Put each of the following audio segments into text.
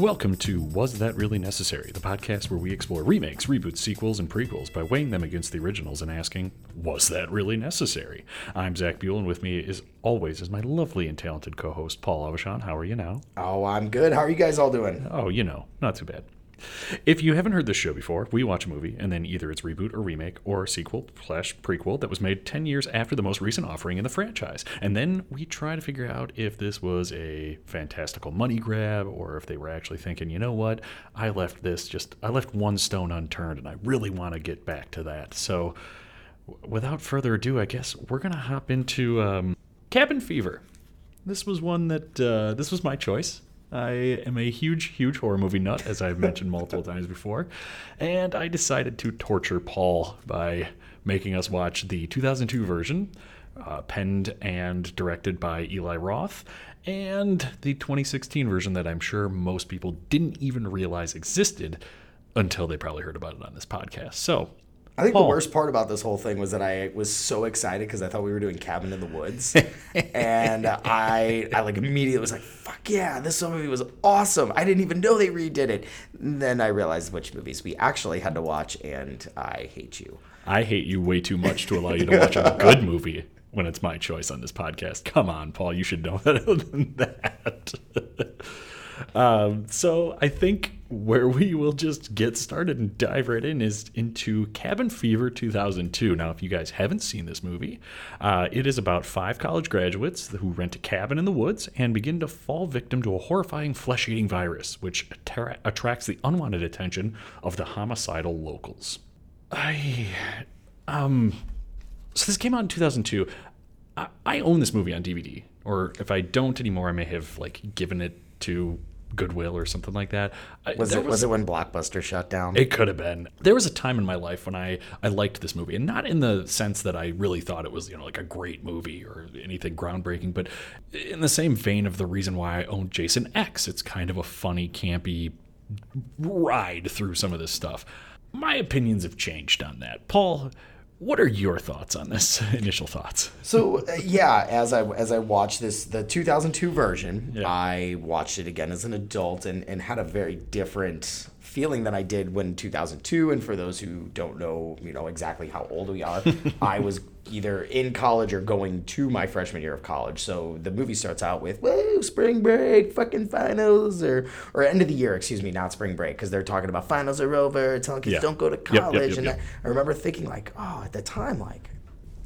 Welcome to Was That Really Necessary, the podcast where we explore remakes, reboots, sequels, and prequels by weighing them against the originals and asking, Was that really necessary? I'm Zach Buell, and with me, as always, is my lovely and talented co host, Paul Avishon. How are you now? Oh, I'm good. How are you guys all doing? Oh, you know, not too bad. If you haven't heard this show before, we watch a movie and then either it's reboot or remake or sequel slash prequel that was made 10 years after the most recent offering in the franchise. And then we try to figure out if this was a fantastical money grab or if they were actually thinking, you know what, I left this just, I left one stone unturned and I really want to get back to that. So without further ado, I guess we're going to hop into um, Cabin Fever. This was one that, uh, this was my choice. I am a huge, huge horror movie nut, as I've mentioned multiple times before, and I decided to torture Paul by making us watch the 2002 version, uh, penned and directed by Eli Roth, and the 2016 version that I'm sure most people didn't even realize existed until they probably heard about it on this podcast. So, I think Paul. the worst part about this whole thing was that I was so excited because I thought we were doing Cabin in the Woods, and I I like immediately was like, "Fuck yeah, this movie was awesome!" I didn't even know they redid it. And then I realized which movies we actually had to watch, and I hate you. I hate you way too much to allow you to watch a good movie when it's my choice on this podcast. Come on, Paul, you should know better than that. Um, so I think where we will just get started and dive right in is into Cabin Fever 2002. Now, if you guys haven't seen this movie, uh, it is about five college graduates who rent a cabin in the woods and begin to fall victim to a horrifying flesh-eating virus, which attra- attracts the unwanted attention of the homicidal locals. I um so this came out in 2002. I, I own this movie on DVD, or if I don't anymore, I may have like given it to Goodwill or something like that. Was there it was it when Blockbuster shut down? it could have been. There was a time in my life when I, I liked this movie, and not in the sense that I really thought it was, you know, like a great movie or anything groundbreaking, but in the same vein of the reason why I owned Jason X. It's kind of a funny, campy ride through some of this stuff. My opinions have changed on that. Paul, what are your thoughts on this? Initial thoughts. So uh, yeah, as I as I watched this the 2002 version, Yeah. I watched it again as an adult and and had a very different feeling than I did when 2002. And for those who don't know, you know exactly how old we are, I was either in college or going to my freshman year of college. So the movie starts out with woo spring break, fucking finals, or or end of the year, excuse me, not spring break, because they're talking about finals are over, telling kids Yeah. don't go to yep, college, yep, and yep. I, I remember thinking like, oh, at the time, like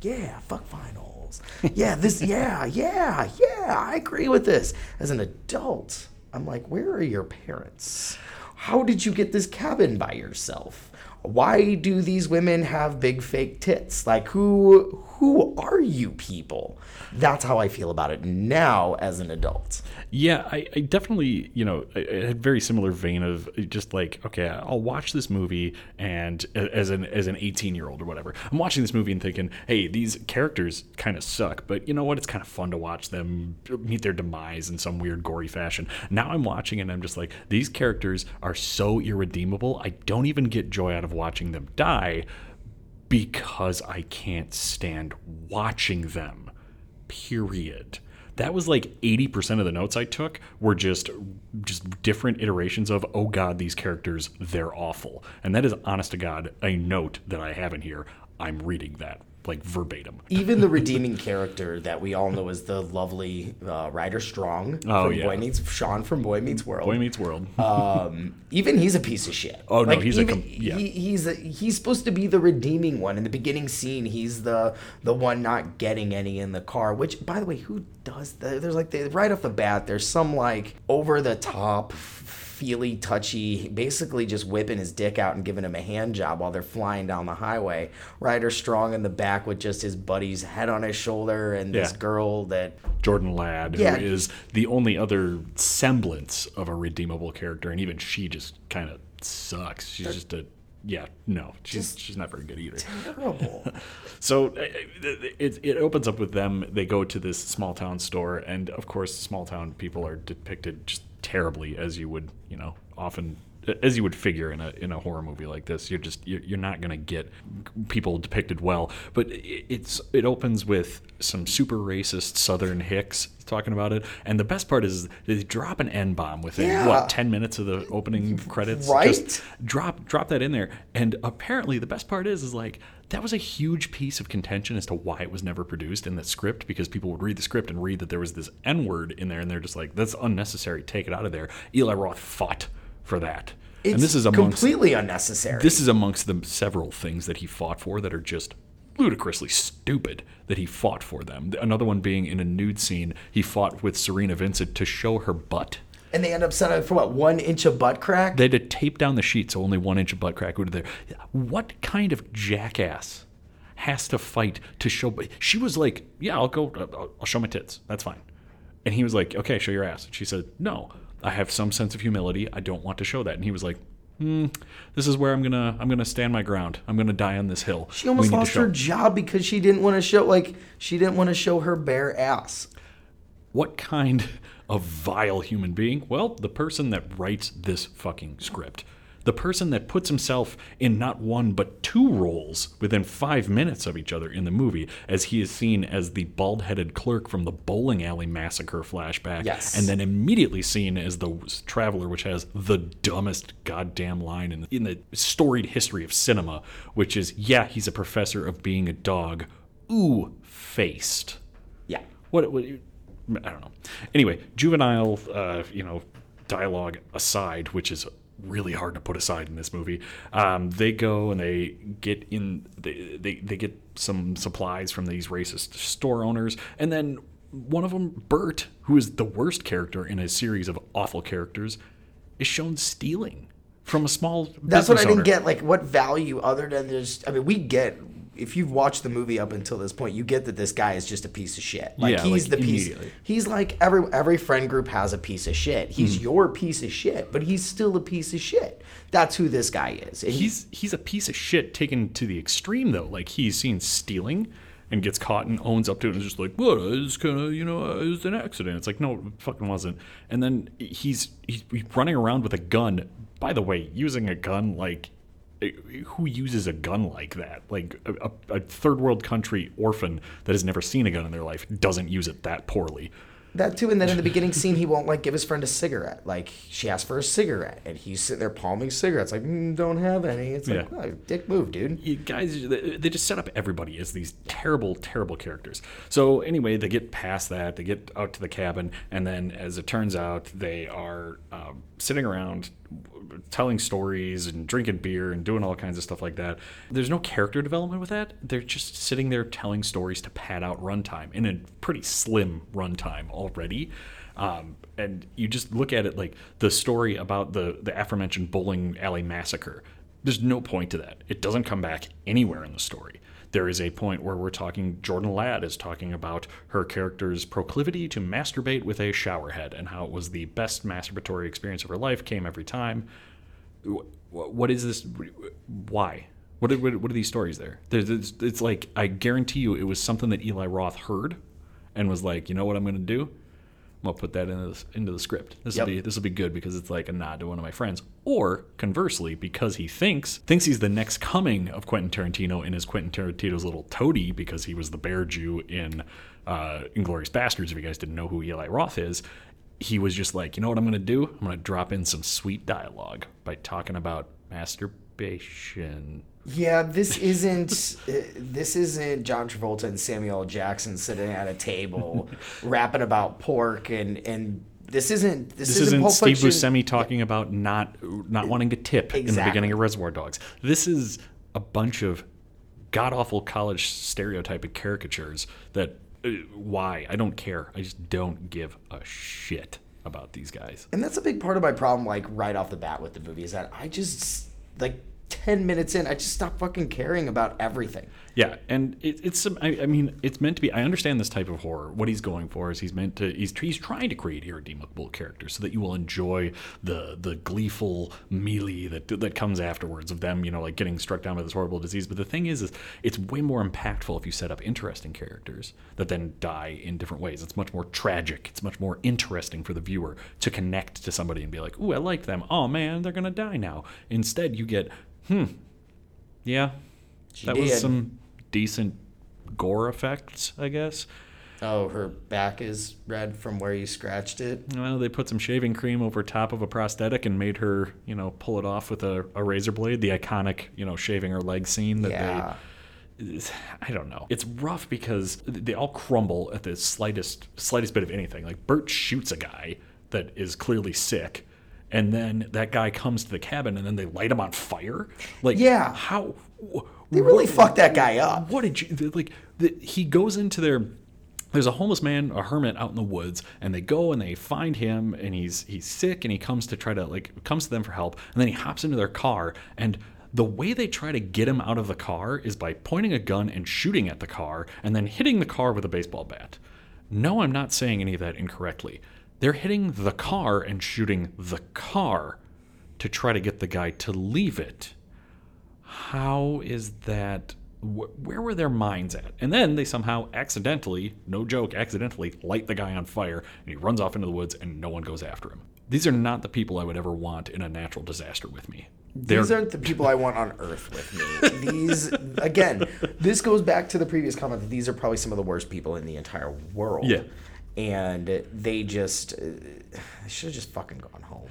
yeah, fuck finals. Yeah, this, yeah, yeah, yeah, I agree with this. As an adult, I'm like, where are your parents? How did you get this cabin by yourself? Why do these women have big fake tits? Like who who are you people? That's how I feel about it now as an adult. Yeah, I, I definitely, you know, I I had very similar vein of just like, okay, I'll watch this movie, and as an as an eighteen year old or whatever, I'm watching this movie and thinking, hey, these characters kind of suck, but you know what? It's kind of fun to watch them meet their demise in some weird gory fashion. Now I'm watching and I'm just like, these characters are so irredeemable. I don't even get joy out of watching them die because I can't stand watching them. Period. That was like 80% of the notes I took were just just different iterations of oh god these characters they're awful. And that is honest to god a note that I have in here. I'm reading that like verbatim. Even the redeeming character that we all know is the lovely uh, Ryder Strong Oh, from yeah. Boy Meets Sean from Boy Meets World. Boy Meets World. um, even he's a piece of shit. Oh, no, he's a com- yeah. he, he's a, he's supposed to be the redeeming one in the beginning scene. He's the the one not getting any in the car. Which, by the way, who does that? There's like the, right off the bat, there's some like over the top. Feely, touchy, basically just whipping his dick out and giving him a hand job while they're flying down the highway. Ryder Strong in the back with just his buddy's head on his shoulder, and this girl that Jordan Ladd, Yeah. who is the only other semblance of a redeemable character, and even she just kind of sucks. She's just a yeah, no, she's she's not very good either. terrible. So uh, it, it opens up with them. They go to this small town store, and of course, small town people are depicted just terribly, as you would, you know, often as you would figure in a in a horror movie like this. You're just you're, you're not gonna get people depicted well. But it, it's it opens with some super racist Southern hicks talking about it, and the best part is they drop an n bomb within Yeah. what ten minutes of the opening credits. Right? Just drop drop that in there, and apparently the best part is is like that was a huge piece of contention as to why it was never produced in the script because people would read the script and read that there was this n word in there, and they're just like that's unnecessary, take it out of there. Eli Roth fought for that, It's and this is amongst completely unnecessary. this is amongst the several things that he fought for that are just ludicrously stupid that he fought for them. Another one being in a nude scene, he fought with Cerina Vincent to show her butt. And they end up settling for what one inch of butt crack. They had to tape down the sheet so only one inch of butt crack would be there. What kind of jackass has to fight to show? She was like, "Yeah, I'll go. I'll- show my tits. That's fine." And he was like, "Okay, show your ass." And she said, "No, I have some sense of humility. I don't want to show that." And he was like, "Hmm, this is where I'm gonna I'm gonna stand my ground. I'm gonna die on this hill." she almost We need to lost her job because she didn't want to show like she didn't want to show her bare ass. What kind of vile human being? Well, the person that writes this fucking script. The person that puts himself in not one but two roles within five minutes of each other in the movie, as he is seen as the bald headed clerk from the bowling alley massacre flashback, Yes. and then immediately seen as the traveler, which has the dumbest goddamn line in the, in the storied history of cinema, which is, yeah, he's a professor of being a dog. Ooh, faced. Yeah. What, what I don't know. Anyway, juvenile, uh, you know, dialogue aside, which is really hard to put aside in this movie. Um, they go and they get in. They, they they get some supplies from these racist store owners, and then one of them, Bert, who is the worst character in a series of awful characters, is shown stealing from a small. That's what I didn't owner. get. Like, what value other than just? I mean, we get if you've watched the movie up until this point, you get that this guy is just a piece of shit. Like Yeah, he's like, the piece. He's like every every friend group has a piece of shit. He's hmm. your piece of shit, but he's still a piece of shit. That's who this guy is. And he's he's a piece of shit taken to the extreme though. Like he's seen stealing and gets caught and owns up to it and is just like, "What? It's kind of you know, it was an accident." It's like, no, it fucking wasn't. And then he's he's running around with a gun. By the way, using a gun like. Who uses a gun like that? Like a, a, third world country orphan that has never seen a gun in their life doesn't use it that poorly. That too, and then in the beginning scene, he won't like give his friend a cigarette. Like she asks for a cigarette, and he's sitting there palming cigarettes. Like, mm, don't have any. It's like, Yeah. oh, dick move, dude. you guys they just set up everybody as these terrible terrible characters so anyway they get past that they get out to the cabin and then as it turns out they are um, sitting around telling stories and drinking beer and doing all kinds of stuff like that there's no character development with that they're just sitting there telling stories to pad out runtime in a pretty slim runtime already um, and you just look at it like the story about the the aforementioned bowling alley massacre there's no point to that. It doesn't come back anywhere in the story. There is a point where we're talking, Jordan Ladd is talking about her character's proclivity to masturbate with a shower head and how it was the best masturbatory experience of her life, came every time. What is this? Why? What are, what are these stories there? It's like, I guarantee you it was something that Eli Roth heard and was like, you know what I'm going to do? I'm gonna put that into the, into the script. This will Yep. be this will be good because it's like a nod to one of my friends. Or conversely, because he thinks thinks he's the next coming of Quentin Tarantino and is Quentin Tarantino's little toady because he was the bear Jew in uh, Inglourious Basterds. If you guys didn't know who Eli Roth is, he was just like, you know what I'm gonna do? I'm gonna drop in some sweet dialogue by talking about masturbation. Yeah, this isn't uh, this isn't John Travolta and Samuel L. Jackson sitting at a table rapping about pork and and this isn't this, This isn't, isn't Steve Fiction. Buscemi talking about not not wanting to tip in the beginning of Reservoir Dogs. This is a bunch of god awful college stereotypic caricatures that uh, why I don't care. I just don't give a shit about these guys. And that's a big part of my problem, like right off the bat with the movie, is that I just like ten minutes in, I just stopped fucking caring about everything. Yeah, and it, it's some. I, I mean, it's meant to be. I understand this type of horror. What he's going for is he's meant to. He's he's trying to create irredeemable characters so that you will enjoy the the gleeful melee that that comes afterwards of them. You know, like getting struck down by this horrible disease. But the thing is, is it's way more impactful if you set up interesting characters that then die in different ways. It's much more tragic. It's much more interesting for the viewer to connect to somebody and be like, "Ooh, I like them. Oh man, they're gonna die now." Instead, you get, hmm, yeah, She that did. was some decent gore effects, I guess. Oh, her back is red from where you scratched it. Well, they put some shaving cream over top of a prosthetic and made her, you know, pull it off with a, a razor blade. The iconic, you know, shaving her leg scene that Yeah. they. I don't know. It's rough because they all crumble at the slightest slightest bit of anything. Like Bert shoots a guy that is clearly sick, and then that guy comes to the cabin, and then they light him on fire. Like, Yeah. how They really fucked that guy up. what did you like? The, he goes into their. There's a homeless man, a hermit out in the woods, and they go and they find him, and he's he's sick, and he comes to try to like comes to them for help, and then he hops into their car, and the way they try to get him out of the car is by pointing a gun and shooting at the car, and then hitting the car with a baseball bat. No, I'm not saying any of that incorrectly. They're hitting the car and shooting the car to try to get the guy to leave it how is that wh- where were their minds at and then they somehow accidentally no joke accidentally light the guy on fire and he runs off into the woods and no one goes after him these are not the people i would ever want in a natural disaster with me they're These aren't the people I want on earth with me. These, again, this goes back to the previous comment that these are probably some of the worst people in the entire world. Yeah. And they just, uh, they should have just fucking gone home.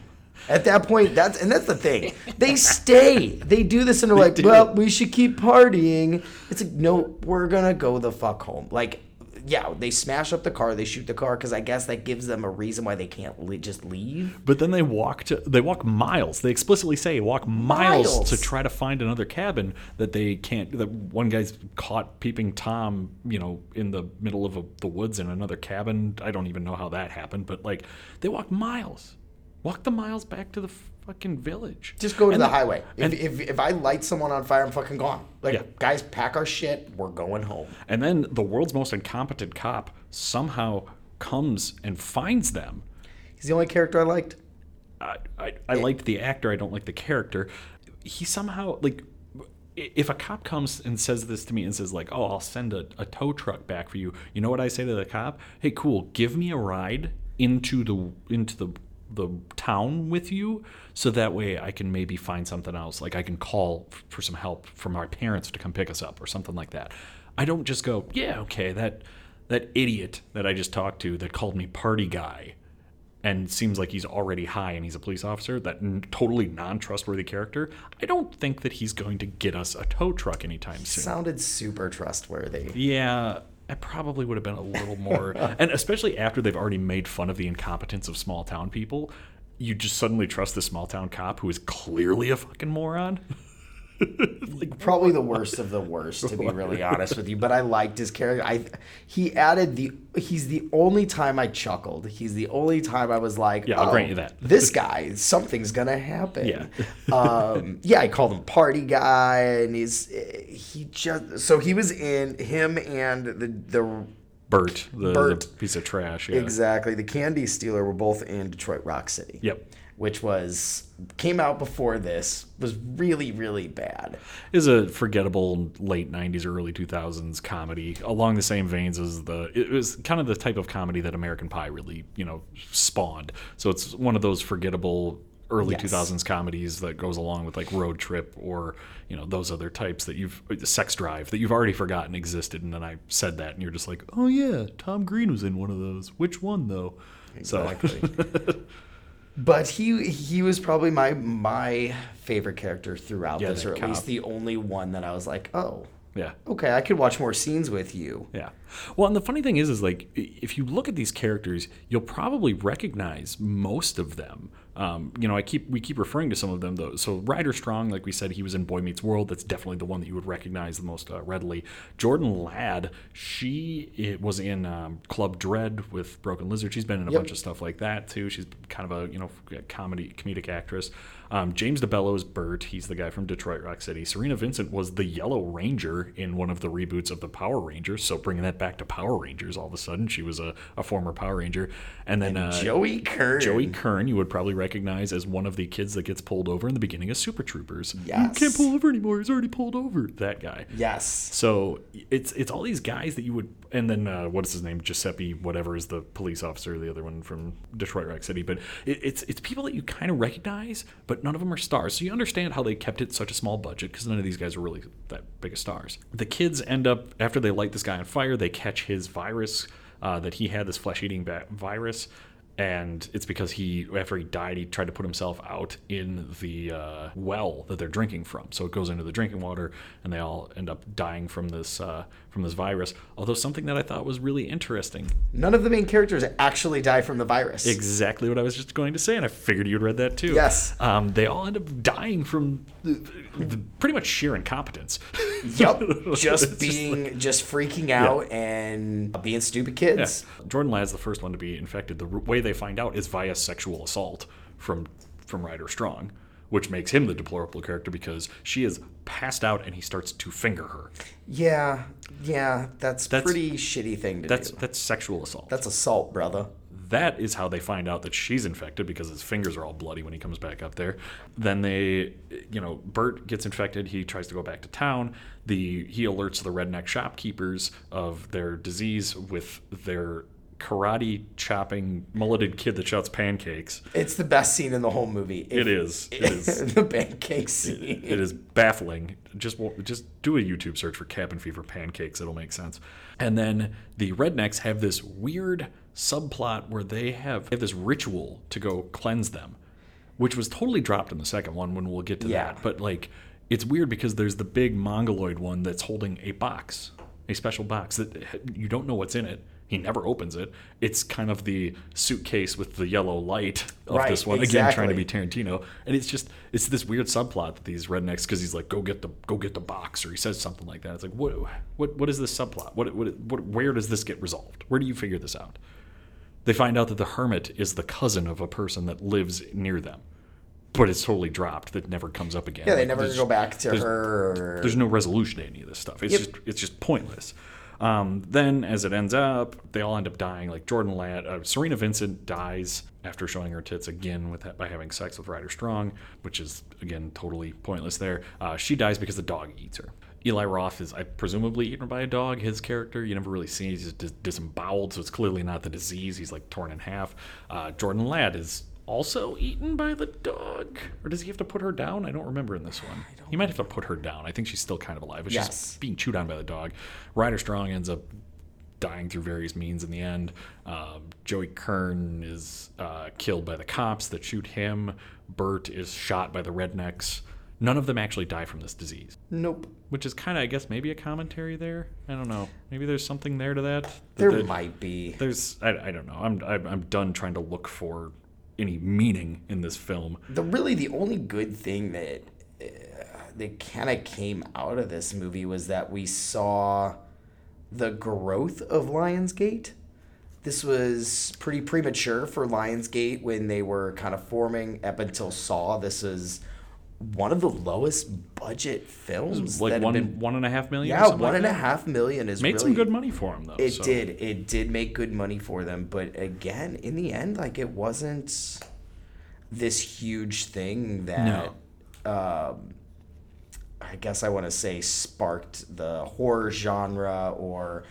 At that point, that's and that's the thing. They stay. They do this and they're like, do. well, we should keep partying. It's like, no, we're gonna go the fuck home. Like, yeah, they smash up the car, they shoot the car because I guess that gives them a reason why they can't le- just leave. but then they walk to they walk miles they explicitly say walk miles, Miles. to try to find another cabin that they can't that one guy's caught peeping tom you know in the middle of a, the woods in another cabin i don't even know how that happened but like they walk miles walk the miles back to the fucking village Just go to And the the- highway. If, if, if I light someone on fire, I'm fucking gone. Like, Yeah. guys, pack our shit. We're going home. And then the world's most incompetent cop somehow comes and finds them. He's the only character I liked. I, I, I liked the actor. I don't like the character. He somehow like if a cop comes and says this to me and says like, "Oh, I'll send a, a tow truck back for you," you know what I say to the cop? Hey, cool. Give me a ride into the into the the town with you, so that way I can maybe find something else. Like I can call f- for some help from our parents to come pick us up or something like that. I don't just go, "Yeah, okay." That that idiot that I just talked to that called me party guy and seems like he's already high and he's a police officer, that n- totally non trustworthy character, I don't think that he's going to get us a tow truck anytime soon. Sounded super trustworthy. yeah, I probably would have been a little more, and especially after they've already made fun of the incompetence of small town people, you just suddenly trust this small town cop who is clearly a fucking moron. Probably the worst of the worst, to be really honest with you. But I liked his character. I he added the he's the only time I chuckled. He's the only time I was like, Yeah, I'll "Oh, grant you that." This guy, something's gonna happen. Yeah. um, yeah, I called him party guy, and he's he just so he was in him and the the Bert, the, Bert. the piece of trash. Yeah. Exactly. The Candy Stealer were both in Detroit Rock City. Yep. Which was came out before this. Was really really bad. is a forgettable late 90s or early 2000s comedy along the same veins as the it was kind of the type of comedy that american pie really you know spawned so it's one of those forgettable early Yes. 2000s comedies that goes along with like road trip or you know those other types that you've uh, sex drive that you've already forgotten existed and then i said that and you're just like oh yeah tom green was in one of those which one though Exactly. but he he was probably my my favorite character throughout Yeah, this, or at cop. least the only one that I was like, oh, yeah okay, I could watch more scenes with you. Yeah. Well, and the funny thing is, is like if you look at these characters, you'll probably recognize most of them Um, you know, I keep we keep referring to some of them though. So Ryder Strong, like we said, he was in Boy Meets World. That's definitely the one that you would recognize the most uh, readily. Jordan Ladd, she it was in um, Club Dread with Broken Lizard. She's been in a Yep. bunch of stuff like that too. She's kind of a you know comedy comedic actress. Um, James DeBello's Bert. He's the guy from Detroit Rock City. Cerina Vincent was the Yellow Ranger in one of the reboots of the Power Rangers. So bringing that back to Power Rangers, all of a sudden she was a, a former Power Ranger. And then uh, Joey Kern. Joey Kern, you would probably recognize as one of the kids that gets pulled over in the beginning of Super Troopers. You can't pull over anymore. He's already pulled over. That guy. Yes. So it's it's all these guys that you would, and then uh, what is his name? Giuseppe, whatever is the police officer, the other one from Detroit Rock City. But it, it's it's people that you kind of recognize, but none of them are stars. So you understand how they kept it such a small budget because none of these guys are really that big of stars. The kids end up after they light this guy on fire, they catch his virus uh, that he had this flesh-eating virus. And it's because he, after he died, he tried to put himself out in the uh, well that they're drinking from. So it goes into the drinking water, and they all end up dying from this uh, from this virus. Although something that I thought was really interesting, None of the main characters actually die from the virus. exactly what I was just going to say, and I figured you'd read that too. Yes. um, they all end up dying from the, the, pretty much sheer incompetence. Yep. Just being, just freaking out and being stupid kids. Jordan Ladd's the first one to be infected. The way they find out is via sexual assault from from Ryder Strong, which makes him the deplorable character because she is passed out and he starts to finger her. Yeah. Yeah. That's, That's- pretty shitty thing to That's do. that's sexual assault. That's assault, brother. that is how they find out that she's infected because his fingers are all bloody when he comes back up there. Then they, you know, Bert gets infected. He tries to go back to town. The he alerts the redneck shopkeepers of their disease with their karate chopping mulleted kid that shouts pancakes. It's the best scene in the whole movie. It is. It is. the pancake scene. it is baffling. Just just do a YouTube search for cabin fever pancakes. It'll make sense. And then the rednecks have this weird subplot where they have, they have this ritual to go cleanse them, which was totally dropped in the second one when we'll get to Yeah. that. But like, it's weird because there's the big mongoloid one that's holding a box, a special box that you don't know what's in it. He never opens it. It's kind of the suitcase with the yellow light of Right, this one. Again, trying to be Tarantino, and it's just it's this weird subplot that these rednecks because he's like go get the go get the box or he says something like that. It's like what what what is this subplot? What what, what where does this get resolved? Where do you figure this out? They find out that the hermit is the cousin of a person that lives near them, but it's totally dropped. That never comes up again. Yeah, they never there's- go back to there's- her. there's no resolution to any of this stuff. It's Yep. just it's just pointless. Um, then, as it ends up, they all end up dying. Like Jordan Ladd, uh, Cerina Vincent dies after showing her tits again with by having sex with Ryder Strong, which is again totally pointless. There, uh, she dies because the dog eats her. Eli Roth is I presumably eaten by a dog. His character, you never really see. He's dis- disemboweled, so it's clearly not the disease. He's like torn in half. Uh, Jordan Ladd is also eaten by the dog, or does he have to put her down? I don't remember in this one. He might have to put her down. I think she's still kind of alive. But Yes. she's being chewed on by the dog. Ryder Strong ends up dying through various means in the end. Um, Joey Kern is uh, killed by the cops that shoot him. Bert is shot by the rednecks. None of them actually die from this disease, Nope. which is kind of, I guess, maybe a commentary there. I don't know. Maybe there's something there to that. that There might be. There's, I, I don't know. I'm, I'm, I'm done trying to look for any meaning in this film. the really the only good thing that uh, that kind of came out of this movie was that we saw the growth of Lionsgate. This was pretty premature for Lionsgate when they were kind of forming up until Saw. This is one of the lowest budget films. Like one, been- one and a half million. or yeah, something one like and a half million is Made really, some good money for them though. It so. did. It did make good money for them, but again, in the end, like it wasn't this huge thing that um, I guess I want to say sparked the horror genre or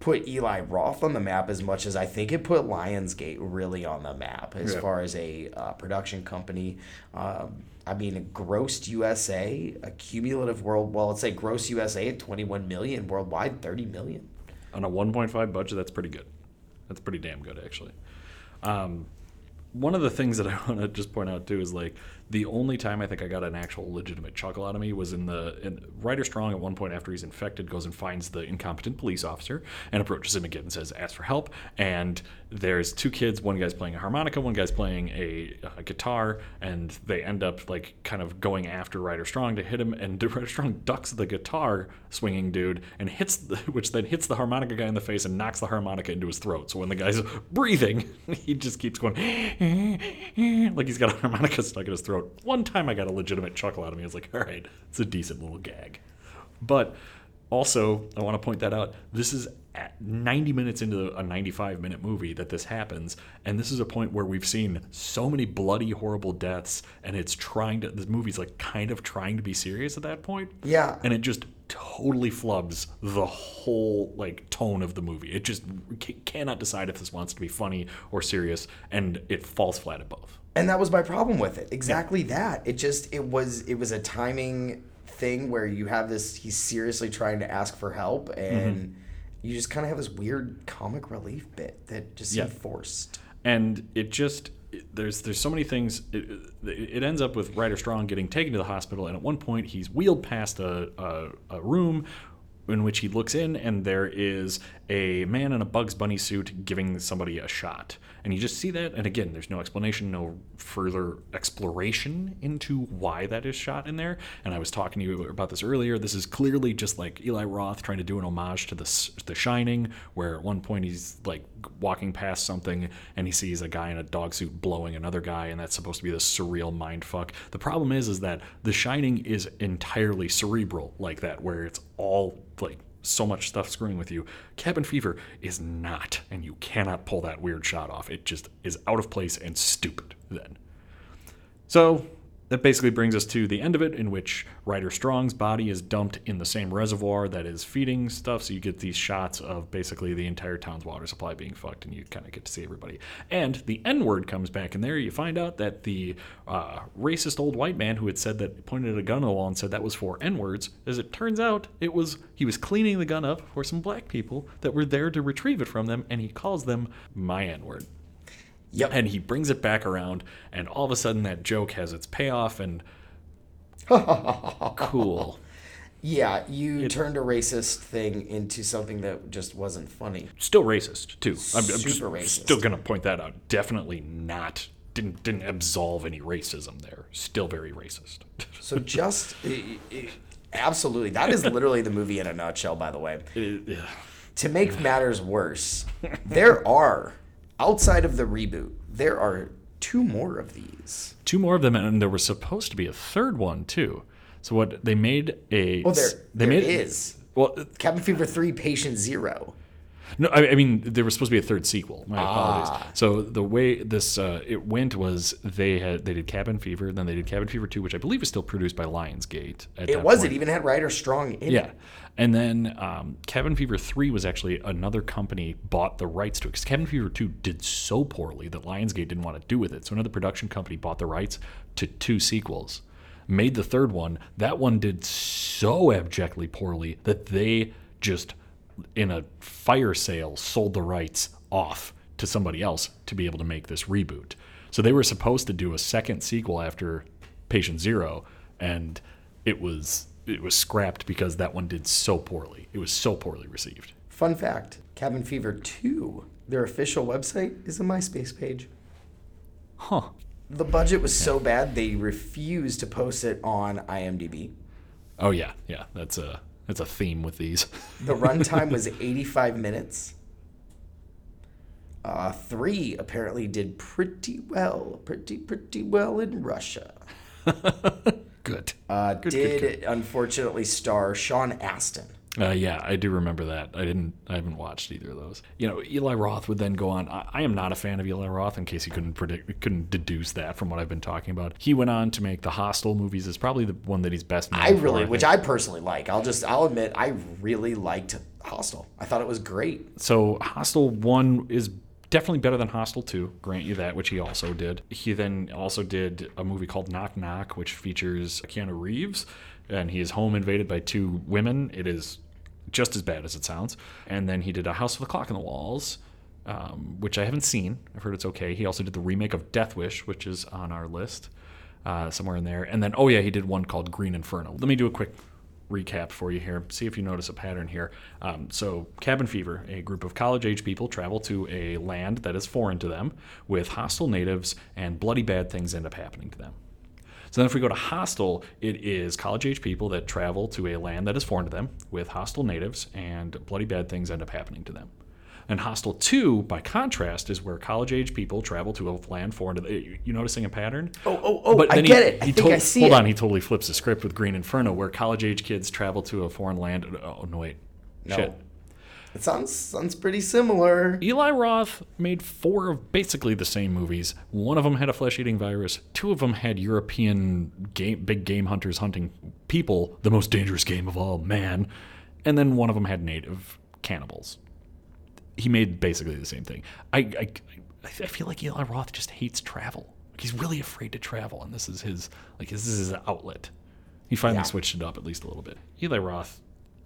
put Eli Roth on the map as much as I think it put Lionsgate really on the map as Yeah. far as a uh, production company. Um, I mean, grossed USA a cumulative world. Well, let's say gross USA at 21 million worldwide, 30 million. on a 1.5 budget, that's pretty good. That's pretty damn good, actually. Um, one of the things that I want to just point out too is like The only time I think I got an actual legitimate chuckle out of me was in the in, Ryder Strong at one point after he's infected goes and finds the incompetent police officer and approaches him again and says, "Ask for help." And there's two kids. One guy's playing a harmonica, one guy's playing a, a guitar, and they end up like kind of going after Ryder Strong to hit him. And Ryder Strong ducks the guitar swinging dude and hits, the, which then hits the harmonica guy in the face and knocks the harmonica into his throat. So when the guy's breathing, he just keeps going like he's got a harmonica stuck in his throat. One time I got a legitimate chuckle out of me. I was like, all right, it's a decent little gag. But also, I want to point that out. This is at 90 minutes into a 95 minute movie that this happens. And this is a point where we've seen so many bloody, horrible deaths. And it's trying to, this movie's like kind of trying to be serious at that point. Yeah. And it just totally flubs the whole like tone of the movie. It just c- cannot decide if this wants to be funny or serious. And it falls flat at both. and that was my problem with it exactly that it just it was it was a timing thing where you have this he's seriously trying to ask for help and mm-hmm. you just kind of have this weird comic relief bit that just seemed Yeah. forced and it just there's there's so many things. It, it ends up with Ryder Strong getting taken to the hospital, and at one point he's wheeled past a, a, a room in which he looks in, and there is a man in a Bugs Bunny suit giving somebody a shot, and you just see that, and again, there's no explanation, no further exploration into why that is shot in there. And I was talking to you about this earlier. This is clearly just like Eli Roth trying to do an homage to the The Shining, where at one point he's like walking past something and he sees a guy in a dog suit blowing another guy, and that's supposed to be this surreal mind fuck. The problem is, is that The Shining is entirely cerebral like that, where it's all like so much stuff screwing with you. Cabin Fever is not, and you cannot pull that weird shot off. It just is out of place and stupid then. So that basically brings us to the end of it, in which Ryder Strong's body is dumped in the same reservoir that is feeding stuff. So you get these shots of basically the entire town's water supply being fucked, and you kind of get to see everybody. And the N word comes back in there. You find out that the uh, racist old white man who had said that pointed a gun at the wall and said that was for N words, as it turns out, it was he was cleaning the gun up for some black people that were there to retrieve it from them, and he calls them my N word yep. And he brings it back around and all of a sudden that joke has its payoff and cool. Yeah you turned a racist thing into something that just wasn't funny. Still racist too. I'm, I'm just Super racist. still gonna point that out. Definitely not didn't didn't absolve any racism there. Still very racist. So just absolutely. That is literally the movie in a nutshell by the way. To make matters worse, there are outside of the reboot, there are two more of these. two more of them and there was supposed to be a third one too so what they made a Oh, there, they there made is. well Cabin Fever 3 Patient Zero. No, I, I mean there was supposed to be a third sequel. My apologies. Ah. So the way this uh, it went was they had they did Cabin Fever, then they did Cabin Fever Two, which I believe is still produced by Lionsgate. At It was. point. It even had Ryder Strong in Yeah, it. Yeah, and then um, Cabin Fever Three was actually another company bought the rights to it because Cabin Fever Two did so poorly that Lionsgate didn't want to do with it. So another production company bought the rights to two sequels, made the third one. That one did so abjectly poorly that they just, in a fire sale, sold the rights off to somebody else to be able to make this reboot. So they were supposed to do a second sequel after Patient Zero, and it was it was scrapped because that one did so poorly. It was so poorly received. Fun fact Cabin Fever 2, their official website is a MySpace page. Huh. The budget was so bad they refused to post it on IMDb. Oh yeah, yeah. That's a that's a theme with these. The runtime was 85 minutes. Uh, three apparently did pretty well, pretty pretty well in Russia. good. Uh, Good, good, did unfortunately star Sean Astin. Uh, yeah, I do remember that. I didn't. I haven't watched either of those. You know, Eli Roth would then go on. I, I am not a fan of Eli Roth. In case you couldn't predict, couldn't deduce that from what I've been talking about. He went on to make the Hostel movies. Is probably the one that he's best known I for, really, think. which I personally like. I'll just, I'll admit, I really liked Hostel. I thought it was great. So Hostel one is definitely better than Hostel two. Grant you that, which he also did. He then also did a movie called Knock Knock, which features Keanu Reeves, and he is home invaded by two women. It is just as bad as it sounds. And then he did A House with a Clock in the Walls. Um, which I haven't seen. I've heard it's okay. He also did the remake of Death Wish, which is on our list. uh, somewhere in there. And then, oh yeah, he did one called Green Inferno. Let me do a quick recap for you here. See if you notice a pattern here. Um, so, Cabin Fever, a group of college age people travel to a land that is foreign to them with hostile natives, and bloody bad things end up happening to them. So then, if we go to Hostel, it is college age people that travel to a land that is foreign to them with hostile natives, and bloody bad things end up happening to them. And Hostel 2, by contrast, is where college age people travel to a land foreign to them. You noticing a pattern? Oh, oh, oh, I get it. I think I see hold it. on, he totally flips the script with Green Inferno, where college age kids travel to a foreign land. Uh, oh, no, wait. No. Shit. It sounds sounds pretty similar. Eli Roth made four of basically the same movies. One of them had a flesh-eating virus. Two of them had European game, big game hunters hunting people, the most dangerous game of all, man. And then one of them had native cannibals. He made basically the same thing. I I, I feel like Eli Roth just hates travel. Like He's really afraid to travel, and this is his like this is his outlet. He finally Yeah. switched it up at least a little bit. Eli Roth,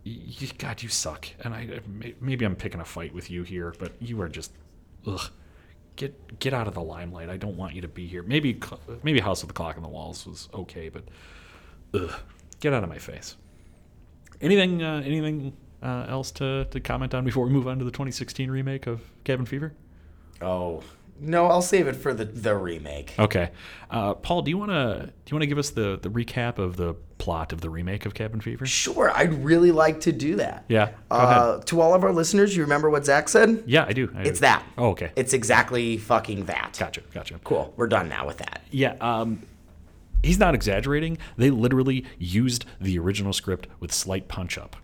y- y God, you suck. And I maybe I'm picking a fight with you here, but you are just ugh. Get get out of the limelight. I don't want you to be here. Maybe maybe House of the Clock on the Walls was okay, but ugh, get out of my face. Anything uh, anything uh, else to, to comment on before we move on to the 2016 remake of Cabin Fever? Oh no, I'll save it for the the remake. Okay, uh, Paul, do you want to do you want to give us the the recap of the plot of the remake of Cabin Fever? Sure, I'd really like to do that. Yeah, go Uh, to all of our listeners, you remember what Zach said? Yeah, I do. I It's do. that. Oh, okay. It's exactly fucking that. Gotcha. Gotcha. Cool. We're done now with that. Yeah. Um, he's not exaggerating. They literally used the original script with slight punch up.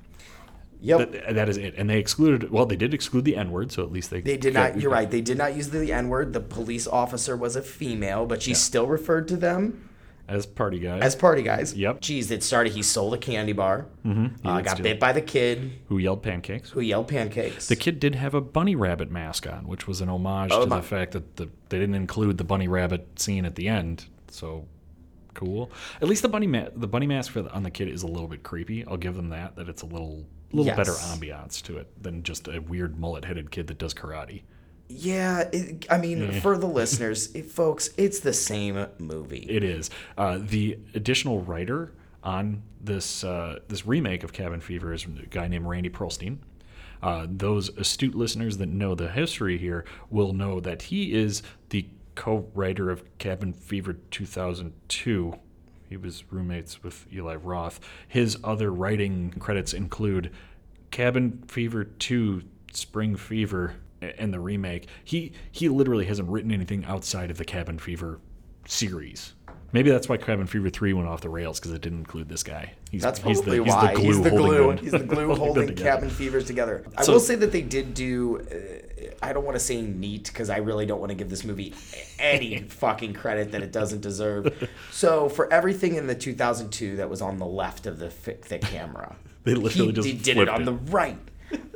Yep. That, that is it. And they excluded. Well, they did exclude the N word, so at least they. They did not. You're right. They did not use the N word. The police officer was a female, but she still referred to them As party guys. as party guys. Yep. Geez, it started. He sold a candy bar. Mm-hmm. Uh, got bit by the kid who yelled pancakes. who yelled pancakes. The kid did have a bunny rabbit mask on, which was an homage Oh, to my- the fact that the, they didn't include the bunny rabbit scene at the end. So cool. At least the bunny ma- the bunny mask for the, on the kid is a little bit creepy. I'll give them that. That it's a little little Yes. better ambiance to it than just a weird mullet headed kid that does karate. yeah, it, I mean, for the listeners, it, folks, it's the same movie. It is uh, the additional writer on this uh, this remake of Cabin Fever is a guy named Randy Pearlstein. Uh, those astute listeners that know the history here will know that he is the co-writer of Cabin Fever 2002. He was roommates with Eli Roth. His other writing credits include Cabin Fever 2, Spring Fever, and the remake. He he literally hasn't written anything outside of the Cabin Fever series. Maybe that's why Cabin Fever 3 went off the rails because it didn't include this guy. He's, That's he's probably the, he's why the glue he's the holding glue. He's the glue holding cabin fevers together. I So- will say that they did do. Uh, I don't want to say neat because I really don't want to give this movie any fucking credit that it doesn't deserve. So for everything in the 2002 that was on the left of the the camera, They literally he, just they did it on it. the right.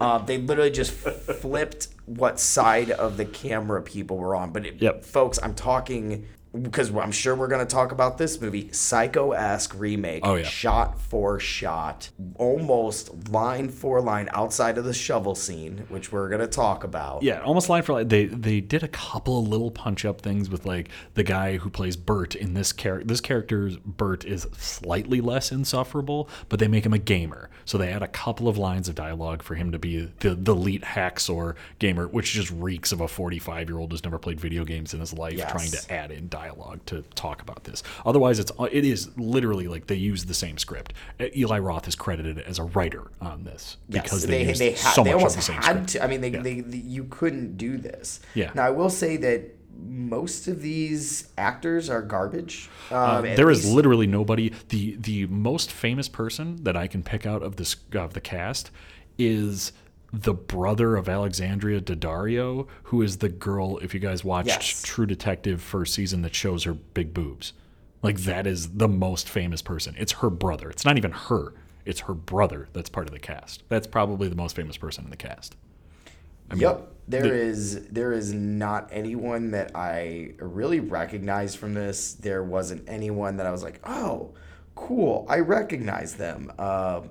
Uh, they literally just flipped what side of the camera people were on. But it, Yep. folks, I'm talking because I'm sure we're going to talk about this movie, Psycho-esque remake, Oh, yeah. shot for shot, almost line for line outside of the shovel scene, which we're going to talk about. Yeah, almost line for line. They they did a couple of little punch up things with like the guy who plays Bert in this character. This character's Bert is slightly less insufferable, but they make him a gamer. So they add a couple of lines of dialogue for him to be the the elite hacksaw gamer, which just reeks of a 45 year old who's never played video games in his life Yes. trying to add in dialogue to talk about this. Otherwise, it's it is literally like they use the same script. Uh, Eli Roth is credited as a writer on this Yes, because they, they, used they, ha- so they much of almost the same had script. to. I mean, they, they, they, you couldn't do this. Yeah. Now, I will say that most of these actors are garbage. Um, Uh, there is least- literally nobody. the The most famous person that I can pick out of this of the cast is the brother of Alexandria Daddario, who is the girl. If you guys watched Yes. True Detective first season, that shows her big boobs. Like that is the most famous person. It's her brother. It's not even her. It's her brother that's part of the cast. That's probably the most famous person in the cast. yep. There is there is not anyone that I really recognize from this. There wasn't anyone that I was like, oh, cool, I recognize them. Um,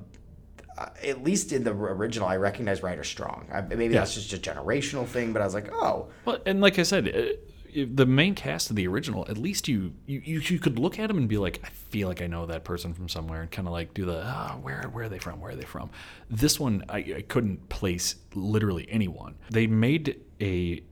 uh, at least in the original, I recognize Ryder Strong. I, maybe that's just a generational thing, but I was like, oh, Well, and like I said, uh, the main cast of the original, at least you, you you could look at them and be like, I feel like I know that person from somewhere, and kind of like do the ah, where where are they from? Where are they from? This one, I, I couldn't place literally anyone. They made a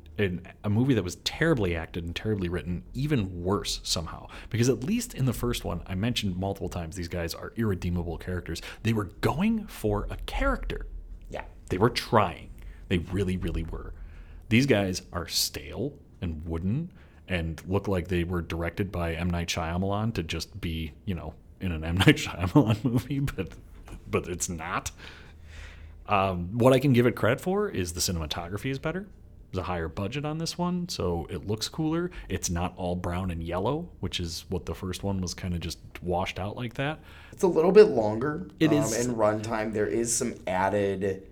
a movie that was terribly acted and terribly written even worse somehow because at least in the first one i mentioned multiple times these guys are irredeemable characters they were going for a character Yeah. they were trying. They really, really were. These guys are stale and wooden and look like they were directed by M. Night Shyamalan to just be, you know, in an M. Night Shyamalan movie, but but it's not. Um, what I can give it credit for is the cinematography is better. A higher budget on this one, so it looks cooler. It's not all brown and yellow, which is what the first one was kind of just washed out like that. It's a little bit longer. It um, is- in runtime. There is some added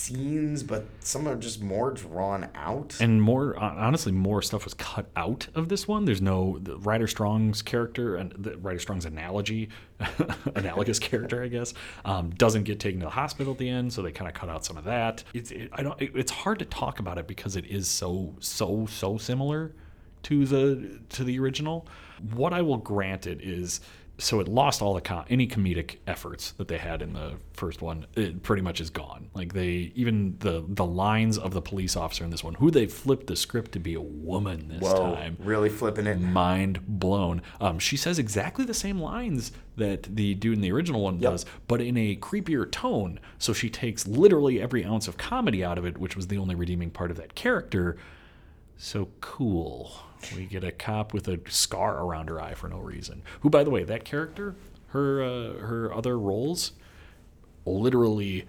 scenes, but some are just more drawn out. and more honestly more stuff was cut out of this one. There's no the ryder strong's character and the ryder strong's analogy analogous character i guess um, doesn't get taken to the hospital at the end so they kind of cut out some of that. It's it, i don't it, it's hard to talk about it because it is so so so similar to the to the original what i will grant it is so it lost all the com- any comedic efforts that they had in the first one. It pretty much is gone. Like they even the the lines of the police officer in this one, who they flipped the script to be a woman this Whoa, time. really flipping it. Mind blown. Um, she says exactly the same lines that the dude in the original one does, but in a creepier tone. So she takes literally every ounce of comedy out of it, which was the only redeeming part of that character. So cool. We get a cop with a scar around her eye for no reason. Who, by the way, that character, her uh, her other roles, literally,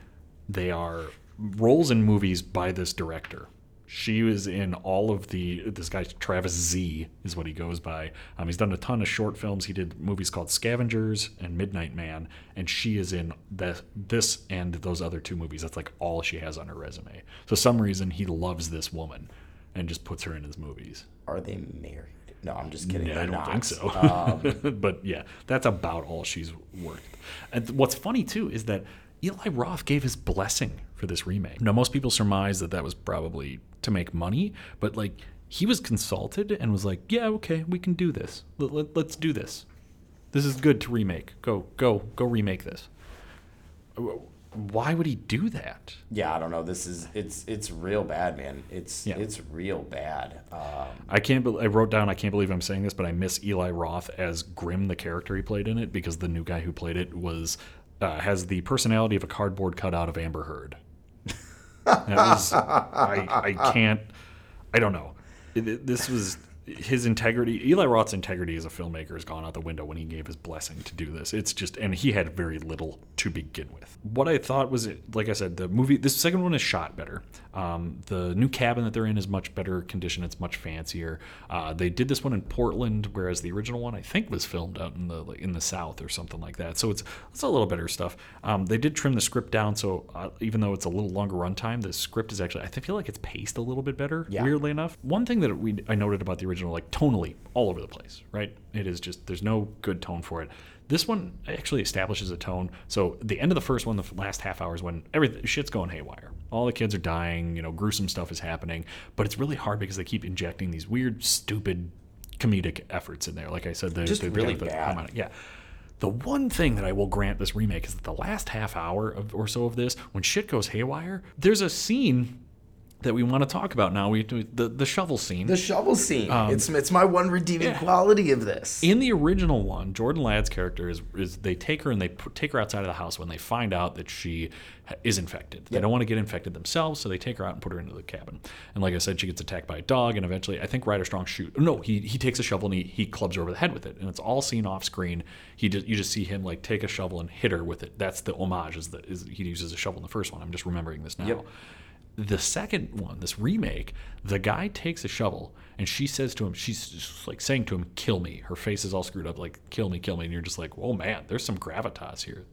they are roles in movies by this director. She was in all of the. This guy Travis Z is what he goes by. Um, he's done a ton of short films. He did movies called Scavengers and Midnight Man, and she is in this and those other two movies. That's like all she has on her resume. So some reason he loves this woman, and just puts her in his movies. Are they married? No, I'm just kidding. Yeah, I don't not. think so. Um, but yeah, that's about all she's worth. And what's funny too is that Eli Roth gave his blessing for this remake. Now, most people surmise that that was probably to make money, but like he was consulted and was like, "Yeah, okay, we can do this. Let, let, let's do this. This is good to remake. Go, go, go remake this." Why would he do that? yeah, I don't know. This is it's it's real bad, man. It's Yeah. it's real bad. Um, I can't. Be- I wrote down. I can't believe I'm saying this, but I miss Eli Roth as Grim, the character he played in it, because the new guy who played it was uh, has the personality of a cardboard cutout of Amber Heard. That was. I. I can't. I don't know. It- it- this was his integrity. Eli Roth's integrity as a filmmaker has gone out the window when he gave his blessing to do this. It's just, and he had very little to begin with. What I thought was, like I said, the movie. This second one is shot better. Um, the new cabin that they're in is much better condition. It's much fancier. Uh, they did this one in Portland, whereas the original one I think was filmed out in the like, in the South or something like that. So it's it's a little better stuff. Um, they did trim the script down, so uh, even though it's a little longer runtime, the script is actually I feel like it's paced a little bit better. Yeah. Weirdly enough, one thing that we I noted about the original, like tonally, all over the place. Right? It is just there's no good tone for it. This one actually establishes a tone. So the end of the first one, the last half hour is when everything shit's going haywire. All the kids are dying. You know, gruesome stuff is happening. But it's really hard because they keep injecting these weird, stupid comedic efforts in there. Like I said, they, Just they really the bad. harmonic- Yeah. The one thing that I will grant this remake is that the last half hour of, or so of this, when shit goes haywire, there's a scene that we want to talk about now. We the the shovel scene. the shovel scene. Um, it's it's my one redeeming quality of this. In the original one, Jordan Ladd's character is is they take her and they take her outside of the house when they find out that she ha- is infected. They don't want to get infected themselves, so they take her out and put her into the cabin. And like I said, she gets attacked by a dog, and eventually, I think Ryder Strong shoot. No, he he takes a shovel and he, he clubs her over the head with it, and it's all seen off screen. He just you just see him like take a shovel and hit her with it. That's the homage. Is that is he uses a shovel in the first one? I'm just remembering this now. Yep. The second one, this remake, the guy takes a shovel and she says to him, she's just like saying to him, "Kill me." Her face is all screwed up, like "Kill me, kill me," and you're just like, "Oh man, there's some gravitas here."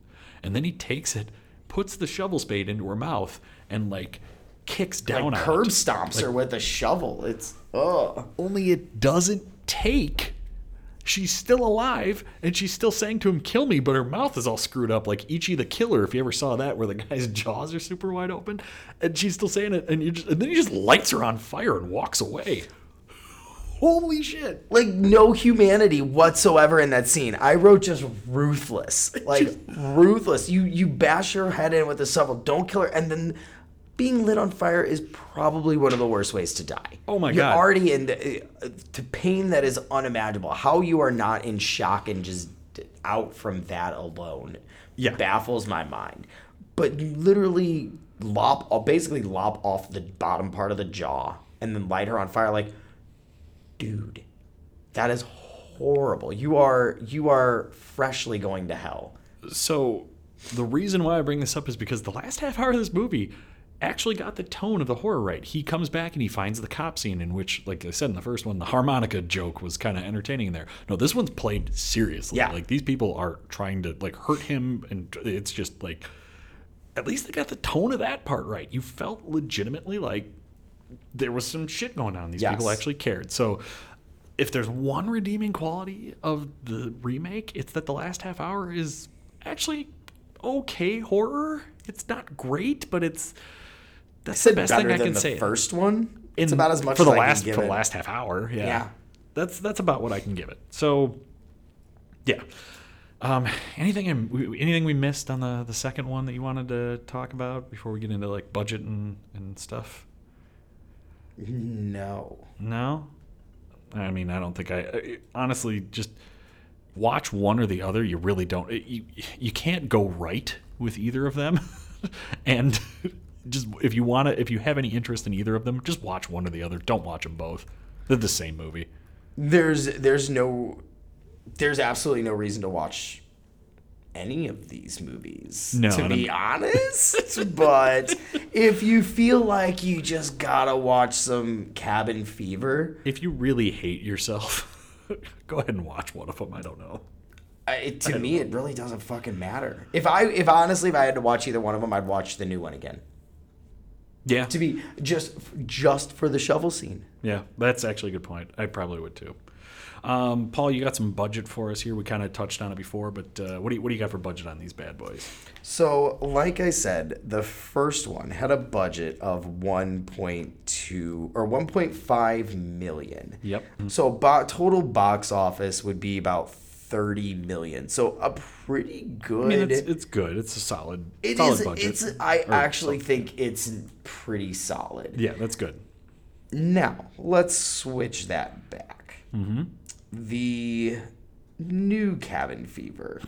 And then he takes it, puts the shovel spade into her mouth, and like kicks down like curb it. stomps her with a shovel. It's oh. Only it doesn't take. She's still alive, and she's still saying to him, "Kill me," but her mouth is all screwed up, like Ichi the Killer. If you ever saw that, where the guy's jaws are super wide open, and she's still saying it, and you just, and then he just lights her on fire and walks away. Holy shit. like no humanity whatsoever in that scene. I wrote just ruthless, like ruthless. You you bash her head in with a shovel, don't kill her, and then being lit on fire is probably one of the worst ways to die. Oh my god. You're already in the, uh, to pain that is unimaginable. How you are not in shock and just out from that alone, Yeah. baffles my mind. But you literally lop, basically lop off the bottom part of the jaw and then light her on fire. Like, dude, that is horrible. You are you are freshly going to hell. So the reason why I bring this up is because the last half hour of this movie actually got the tone of the horror right. He comes back and he finds the cop scene in which, like I said in the first one, the harmonica joke was kind of entertaining there. No, this one's played seriously. Yeah. Like these people are trying to like hurt him and it's just like at least they got the tone of that part right. You felt legitimately like there was some shit going on. These people actually cared. So if there's one redeeming quality of the remake, it's that the last half hour is actually okay horror. It's not great, but it's that's the best thing I can the say. first one. it's about as much for the as I last can give for the last half hour. Yeah. Yeah. that's that's about what I can give it. So, yeah. Um, anything anything we missed on the the second one that you wanted to talk about before we get into like budget and and stuff? No. No, I mean I don't think I, I honestly just watch one or the other. You really don't. You you can't go right with either of them, and just if you want to, if you have any interest in either of them, just watch one or the other. Don't watch them both. They're the same movie. There's there's no there's absolutely no reason to watch any of these movies. No, to be honest. but if you feel like you just gotta watch some Cabin Fever, If you really hate yourself, go ahead and watch one of them. I don't know. I, to me it really doesn't fucking matter. If I if honestly if I had to watch either one of them, I'd watch the new one again. Yeah, To be just just for the shovel scene. yeah, that's actually a good point. I probably would too. Um, Paul, you got some budget for us here. We kind of touched on it before, but uh, what do you what do you got for budget on these bad boys? So, like I said, the first one had a budget of 1.2 or 1.5 million. Yep. So, bo- total box office would be about 30 million. So, a pretty good. I mean, it's, it's good. It's a solid, It solid is- budget. It's. I Or actually think it's pretty solid. yeah, that's good. Now, let's switch that back. Mm-hmm. The new Cabin Fever.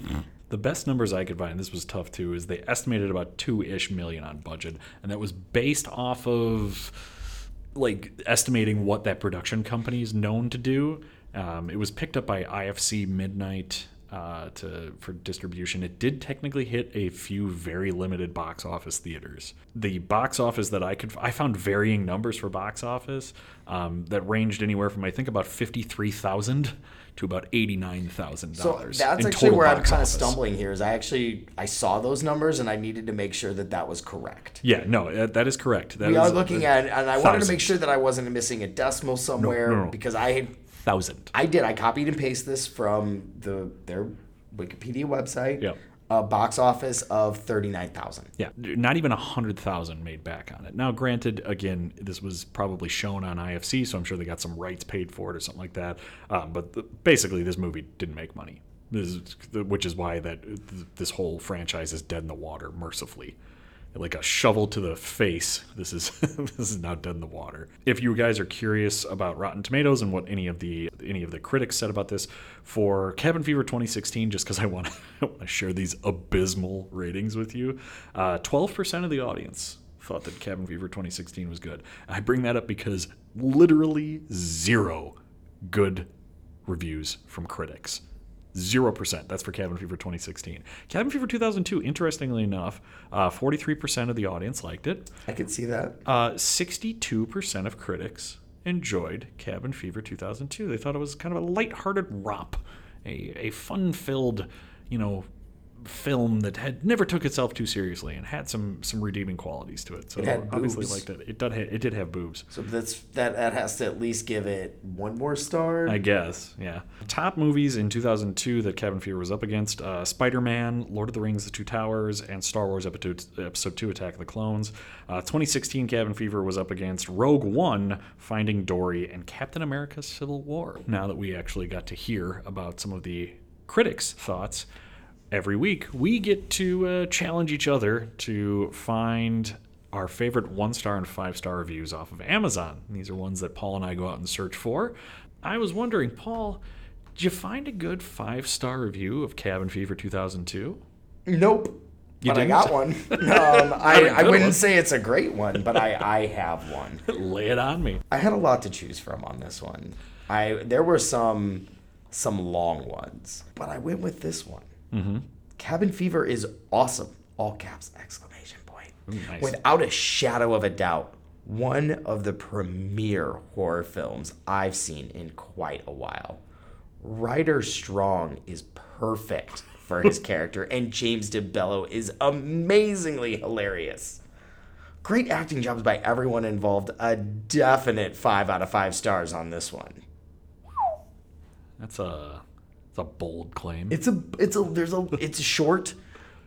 The best numbers I could find, this was tough too, is they estimated about two ish million on budget, and that was based off of like estimating what that production company is known to do. Um, it was picked up by IFC Midnight uh, to for distribution. It did technically hit a few very limited box office theaters. The box office that I could I found varying numbers for box office um, that ranged anywhere from I think about fifty three thousand to about eighty nine thousand So dollars. that's actually where I'm kind of stumbling here. Is I actually I saw those numbers and I needed to make sure that that was correct. Yeah, no, uh, that is correct. That we is are looking at, and I wanted to make sure that I wasn't missing a decimal somewhere no, no. because I had thousand. I did I copied and pasted this from the their Wikipedia website. Yep. A box office of thirty nine thousand. Yeah, not even a hundred thousand made back on it. Now, granted, again, this was probably shown on IFC, so I'm sure they got some rights paid for it or something like that. Um, but the, basically, this movie didn't make money, this is, which is why that this whole franchise is dead in the water, mercifully. Like a shovel to the face. This is this is now dead in the water. If you guys are curious about Rotten Tomatoes and what any of the any of the critics said about this for Cabin Fever 2016, just because I want to share these abysmal ratings with you, uh, 12% of the audience thought that Cabin Fever 2016 was good. I bring that up because literally zero good reviews from critics. Zero percent. That's for Cabin Fever 2016. Cabin Fever 2002, interestingly enough, uh, 43% of the audience liked it. I could see that. Uh, 62% of critics enjoyed Cabin Fever 2002. They thought it was kind of a lighthearted romp, a, a fun-filled, you know, film that had never took itself too seriously and had some some redeeming qualities to it. So It obviously boobs. liked it. It did. ha- It did have boobs. So that's that. That has to at least give it one more star. I guess, yeah. Top movies in 2002 that Cabin Fever was up against uh, Spider Man, Lord of the Rings, The Two Towers, and Star Wars Episode, Episode 2 Attack of the Clones. Uh, 2016 Cabin Fever was up against Rogue One, Finding Dory, and Captain America Civil War. Now that we actually got to hear about some of the critics' thoughts, every week we get to uh, challenge each other to find our favorite one star and five star reviews off of Amazon. These are ones that Paul and I go out and search for. I was wondering, Paul, did you find a good five star review of Cabin Fever 2002? Nope. You but I didn't? got one. Um, I, I wouldn't one. say it's a great one, but I, I have one. Lay it on me. I had a lot to choose from on this one. I there were some some long ones, but I went with this one. Mm-hmm. Cabin Fever is awesome. All caps exclamation point. nice. Without a shadow of a doubt, one of the premier horror films I've seen in quite a while. Ryder Strong is perfect for his character, and James DeBello is amazingly hilarious. Great acting jobs by everyone involved. A definite five out of five stars on this one. That's a, that's a bold claim. It's a it's a there's a it's short,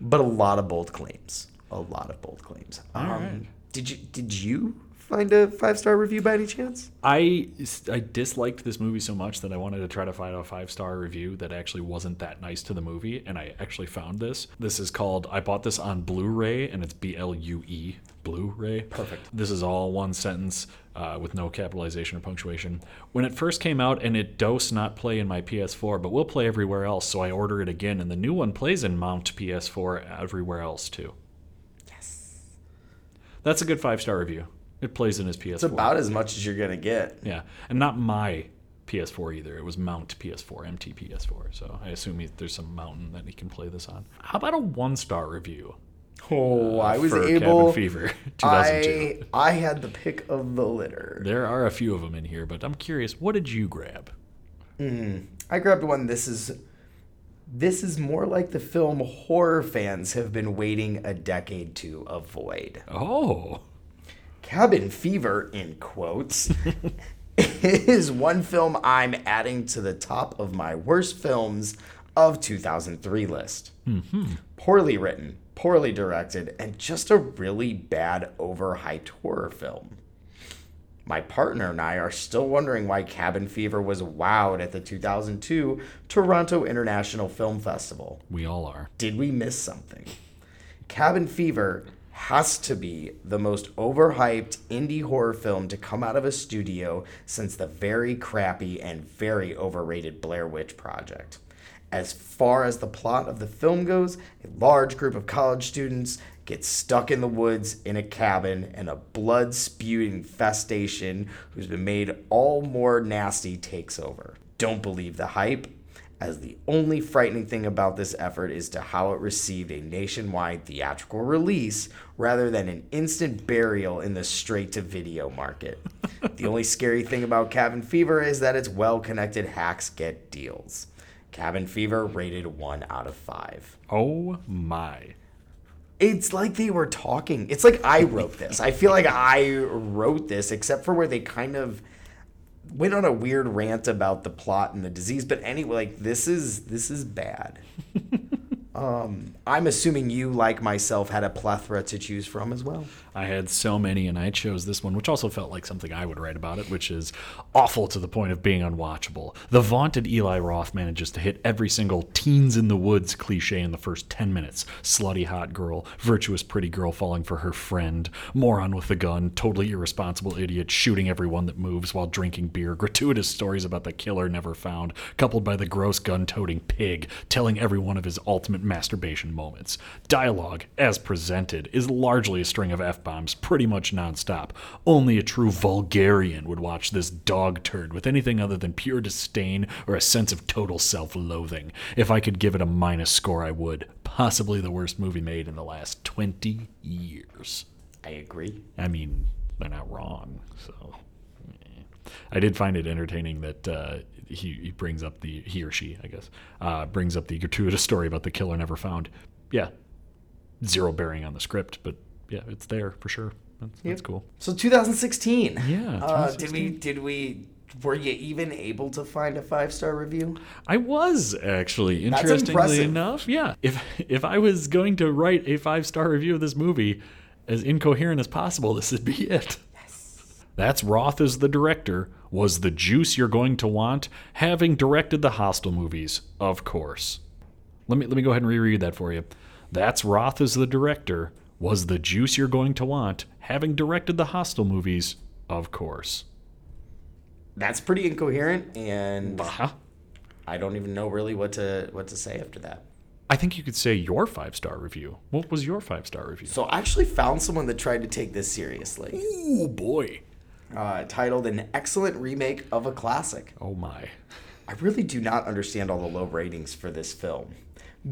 but a lot of bold claims. A lot of bold claims. Um, right. Did you did you find a five star review by any chance? I, I disliked this movie so much that I wanted to try to find a five star review that actually wasn't that nice to the movie, and I actually found this. This is called I bought this on Blu-ray, and it's B L U E Blu-ray. Perfect. This is all one sentence uh, with no capitalization or punctuation. When it first came out, and it does not play in my PS4, but will play everywhere else, so I order it again, and the new one plays in Mount PS4 everywhere else too. Yes. That's a good five star review. It plays in his PS4. It's about as much as you're gonna get. Yeah, and not my PS4 either. It was Mount PS4, MT PS4. So I assume he, there's some mountain that he can play this on. How about a one star review? Oh, uh, I was able. Cabin Fever 2002. I I had the pick of the litter. There are a few of them in here, but I'm curious. What did you grab? Hmm, I grabbed one. This is this is more like the film horror fans have been waiting a decade to avoid. Oh, Cabin Fever, in quotes, is one film I'm adding to the top of my worst films of 2003 list. Mm-hmm. Poorly written, poorly directed, and just a really bad, overhyped horror film. My partner and I are still wondering why Cabin Fever was wowed at the 2002 Toronto International Film Festival. we all are. Did we miss something? Cabin Fever has to be the most overhyped indie horror film to come out of a studio since the very crappy and very overrated Blair Witch Project. As far as the plot of the film goes, a large group of college students get stuck in the woods in a cabin and a blood spewing infestation who's been made all more nasty takes over. Don't believe the hype as the only frightening thing about this effort is to how it received a nationwide theatrical release rather than an instant burial in the straight to video market. the only scary thing about Cabin Fever is that its well connected hacks get deals. Cabin Fever rated 1 out of 5. Oh my. It's like they were talking. It's like I wrote this. I feel like I wrote this, except for where they kind of went on a weird rant about the plot and the disease. But anyway, like this is this is bad. um, I'm assuming you, like myself, had a plethora to choose from as well. I had so many, and I chose this one, which also felt like something I would write about it, which is awful to the point of being unwatchable. The vaunted Eli Roth manages to hit every single teens in the woods cliche in the first 10 minutes slutty hot girl, virtuous pretty girl falling for her friend, moron with the gun, totally irresponsible idiot shooting everyone that moves while drinking beer, gratuitous stories about the killer never found, coupled by the gross gun toting pig telling every one of his ultimate masturbation moments. Dialogue, as presented, is largely a string of F bombs pretty much nonstop. Only a true vulgarian would watch this dog turd with anything other than pure disdain or a sense of total self loathing. If I could give it a minus score, I would. Possibly the worst movie made in the last 20 years. I agree. I mean, they're not wrong, so. eh. I did find it entertaining that uh, he, he brings up the he or she, I guess, uh, brings up the gratuitous story about the killer never found. Yeah, zero bearing on the script, but yeah, it's there for sure. That's, that's cool. So 2016. Yeah, Uh, did we? Did we? Were you even able to find a five star review? I was actually interestingly enough. Yeah, if if I was going to write a five star review of this movie, as incoherent as possible, this would be it. That's Roth as the director. Was the juice you're going to want? Having directed the Hostel movies, of course. Let me let me go ahead and reread that for you. That's Roth as the director. Was the juice you're going to want? Having directed the Hostel movies, of course. That's pretty incoherent, and Huh? I don't even know really what to what to say after that. I think you could say your five star review. What was your five star review? So I actually found someone that tried to take this seriously. Oh boy. Uh, titled "An Excellent Remake of a Classic." Oh my. I really do not understand all the low ratings for this film.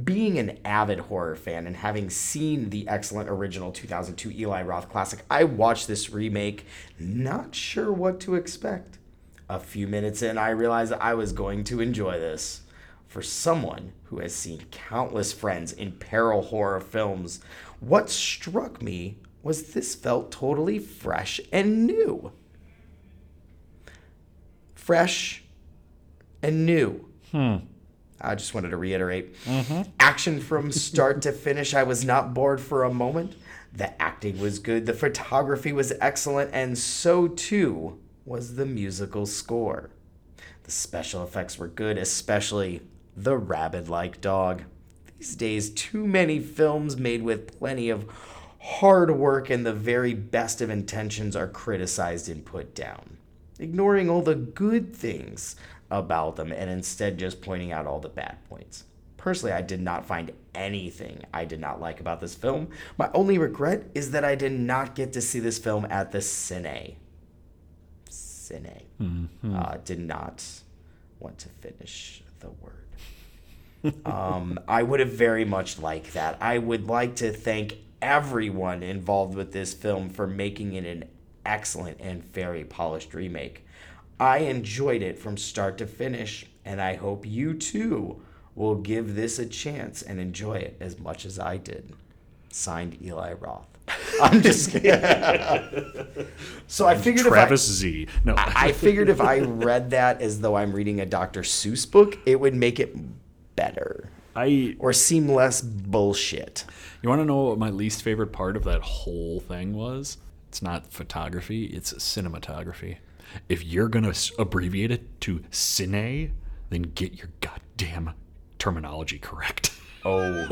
Being an avid horror fan and having seen the excellent original 2002 Eli Roth classic, I watched this remake not sure what to expect. A few minutes in, I realized I was going to enjoy this. For someone who has seen countless friends in peril horror films, what struck me was this felt totally fresh and new. Fresh and new. Hmm. I just wanted to reiterate. Mm-hmm. Action from start to finish. I was not bored for a moment. The acting was good, the photography was excellent, and so too was the musical score. The special effects were good, especially the rabid like dog. These days, too many films made with plenty of hard work and the very best of intentions are criticized and put down ignoring all the good things about them and instead just pointing out all the bad points. Personally, I did not find anything I did not like about this film. My only regret is that I did not get to see this film at the Cine. Cine. Uh, did not want to finish the word. um, I would have very much liked that. I would like to thank everyone involved with this film for making it an excellent and very polished remake. I enjoyed it from start to finish, and I hope you too will give this a chance and enjoy it as much as I did. Signed Eli Roth. I'm just kidding. so I figured if I, No. I I figured if I read that as though I'm reading a Dr. Seuss book, it would make it better I or seem less bullshit. You want to know what my least favorite part of that whole thing was? It's not photography, it's cinematography. If you're going to abbreviate it to cine, then get your goddamn terminology correct. Oh,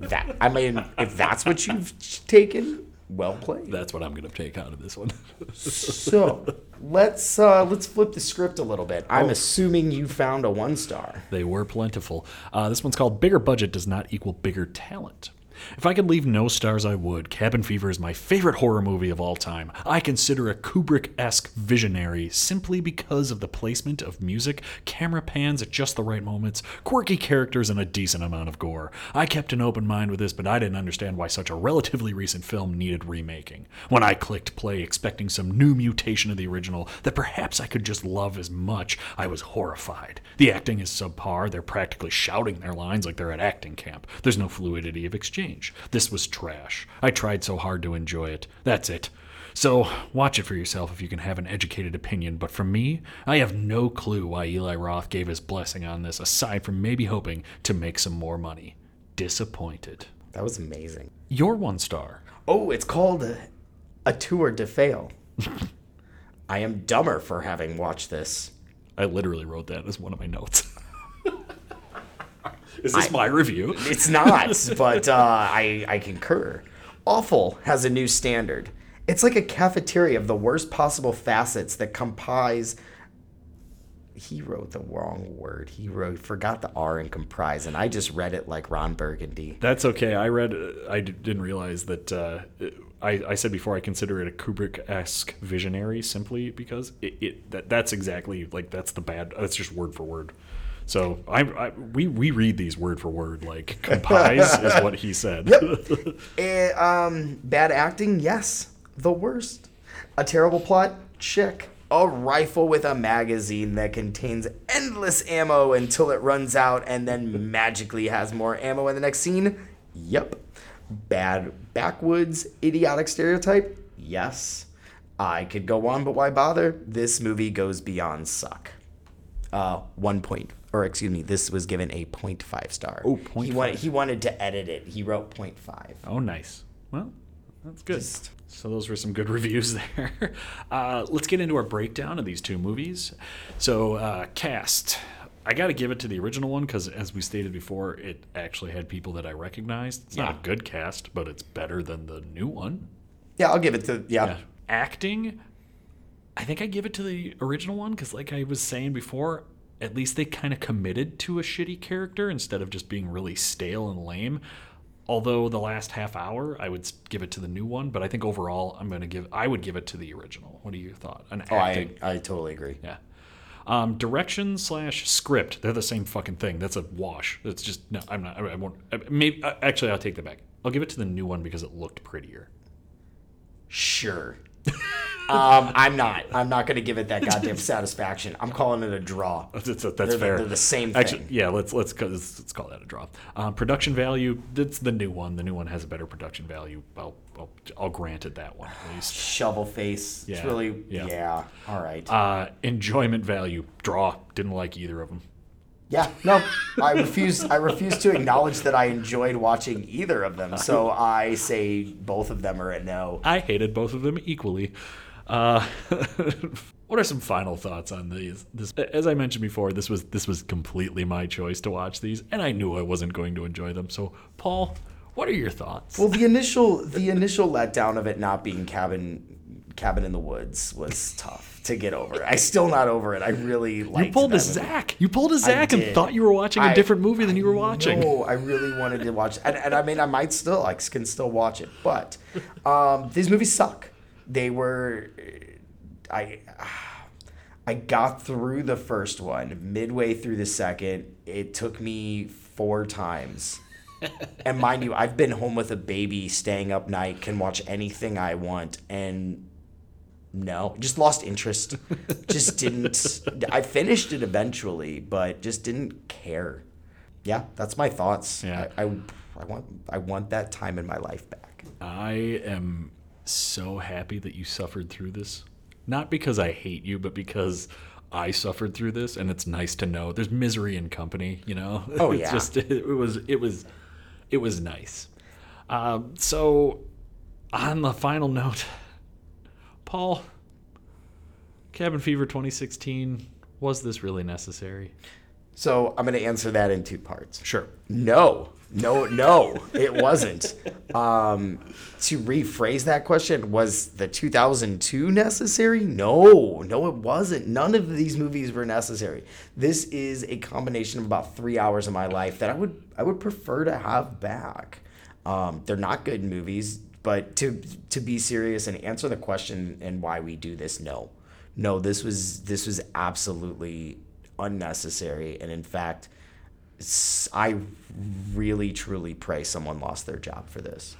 that I mean, if that's what you've taken, well played. That's what I'm going to take out of this one. So let's uh, let's flip the script a little bit. I'm assuming you found a one star. They were plentiful. Uh, this one's called Bigger Budget Does Not Equal Bigger Talent. If I could leave no stars, I would. Cabin Fever is my favorite horror movie of all time. I consider a Kubrick esque visionary simply because of the placement of music, camera pans at just the right moments, quirky characters, and a decent amount of gore. I kept an open mind with this, but I didn't understand why such a relatively recent film needed remaking. When I clicked play expecting some new mutation of the original that perhaps I could just love as much, I was horrified. The acting is subpar. They're practically shouting their lines like they're at acting camp. There's no fluidity of exchange. This was trash. I tried so hard to enjoy it. That's it. So, watch it for yourself if you can have an educated opinion, but for me, I have no clue why Eli Roth gave his blessing on this, aside from maybe hoping to make some more money. Disappointed. That was amazing. Your one star. Oh, it's called a, a tour de fail. I am dumber for having watched this. I literally wrote that as one of my notes. Is this my review? It's not, but uh, I I concur. Awful has a new standard. It's like a cafeteria of the worst possible facets that comprise. He wrote the wrong word. He wrote forgot the R in comprise, and I just read it like Ron Burgundy. That's okay. I read. I d- didn't realize that. Uh, I, I said before I consider it a Kubrick-esque visionary simply because it, it that that's exactly like that's the bad. That's just word for word. So I, I we we read these word for word like comprise is what he said. Eh, um, bad acting, yes, the worst. A terrible plot, check. a rifle with a magazine that contains endless ammo until it runs out and then magically has more ammo in the next scene? Yep. Bad backwoods idiotic stereotype? Yes. I could go on, but why bother? This movie goes beyond suck. Uh, one point, or excuse me, this was given a 0.5 star. Oh, He 0.5. wanted, he wanted to edit it. He wrote 0.5. Oh, nice. Well, that's good. Just- So those were some good reviews there. Uh, let's get into our breakdown of these two movies. So uh, cast. I got to give it to the original one because, as we stated before, it actually had people that I recognized. It's not a good cast, but it's better than the new one. Yeah, I'll give it to, yeah. Yeah. Acting, I think I give it to the original one because, like I was saying before, at least they kind of committed to a shitty character instead of just being really stale and lame. Although the last half hour, I would give it to the new one, but I think overall, I'm gonna give. I would give it to the original. What do you thought? An Oh, acting, I, I totally agree. yeah. Um, direction slash script, they're the same fucking thing. That's a wash. That's just no. I'm not. I, won't. I, maybe actually, I'll take that back. I'll give it to the new one because it looked prettier. Sure. um, I'm not. I'm not going to give it that goddamn satisfaction. I'm calling it a draw. That's, that's, They're fair. they're the same Actually, thing. yeah. Let's let's let's, let's call that a draw. Um, production value. That's the new one. The new one has a better production value. I'll I'll, I'll grant it that one at least. Shovel face. Yeah, It's really, yeah. yeah. All right. Uh, enjoyment value. Draw. Didn't like either of them. yeah. No, I refuse. I refuse to acknowledge that I enjoyed watching either of them. So I say both of them are a no. I hated both of them equally. Uh, what are some final thoughts on these? This, as I mentioned before, this was this was completely my choice to watch these, and I knew I wasn't going to enjoy them. So, Paul, what are your thoughts? Well, the initial the initial letdown of it not being cabin cabin in the woods was tough to get over. I still not over it. I really liked you pulled a. Zach. You pulled a Zach and thought you were watching a I- different movie than you were watching. No, I really wanted to watch, and, and I mean, I might still, I can still watch it, but um, these movies suck. They were, I, I got through the first one. Midway through the second, it took me four times. and mind you, I've been home with a baby, staying up night, can watch anything I want, and no, just lost interest. just didn't. I finished it eventually, but just didn't care. Yeah, that's my thoughts. Yeah. I, I, I want I want that time in my life back. I am so happy that you suffered through this. Not because I hate you, but because I suffered through this, and it's nice to know there's misery in company. You know. Oh, it's yeah. Just it was it was it was nice. Um, so, on the final note, Paul, Cabin Fever 2016. Was this really necessary? So I'm going to answer that in two parts. Sure. No, no, no, it wasn't. Um, to rephrase that question, was the 2002 necessary? No, no, it wasn't. None of these movies were necessary. This is a combination of about three hours of my life that I would I would prefer to have back. Um, they're not good movies, but to to be serious and answer the question and why we do this, no, no, this was this was absolutely unnecessary, and in fact. I really truly pray someone lost their job for this.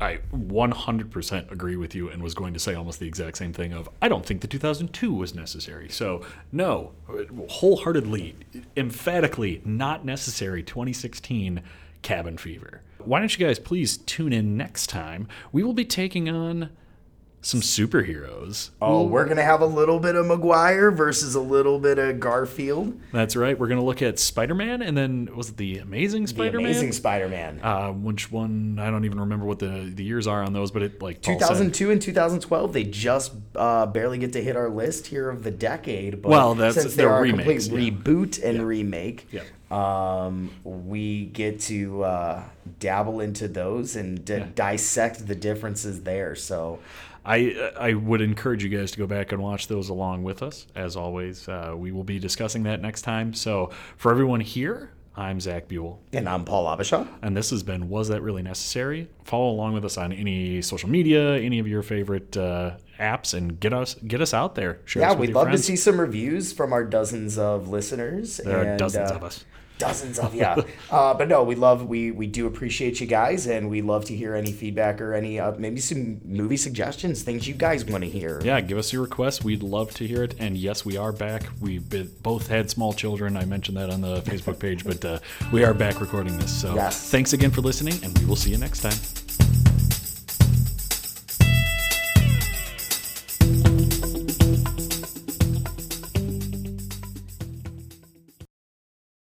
I 100% agree with you and was going to say almost the exact same thing of I don't think the 2002 was necessary. So, no, wholeheartedly, emphatically not necessary 2016 Cabin Fever. Why don't you guys please tune in next time? We will be taking on some superheroes. Oh, we're gonna have a little bit of Maguire versus a little bit of Garfield. That's right. We're going to look at Spider-Man and then was it the Amazing Spider-Man? Amazing Spider-Man. uh, which one? I don't even remember what the, the years are on those, but it like Paul said- 2002 and 2012, they just uh, barely get to hit our list here of the decade. But Well, that's- since they're they're a complete yeah. reboot and remake, Yeah. um, we get to uh, dabble into those and d- dissect the differences there. So I I would encourage you guys to go back and watch those along with us. As always, uh, we will be discussing that next time. So for everyone here, I'm Zach Buell, And I'm Paul Abishaw. and this has been Was That Really Necessary? Follow along with us on any social media, any of your favorite uh, apps, and get us get us out there. Share Yeah, we'd love friends. to see some reviews from our dozens of listeners. There are dozens uh, of us. Dozens of yeah uh, but no, we love we we do appreciate you guys, and we love to hear any feedback or any uh, maybe some movie suggestions, things you guys want to hear. Yeah, give us your requests. We'd love to hear it. And yes, we are back. We've been, both had small children. I mentioned that on the Facebook page, but uh, we are back recording this. So Yes. thanks again for listening, and we will see you next time.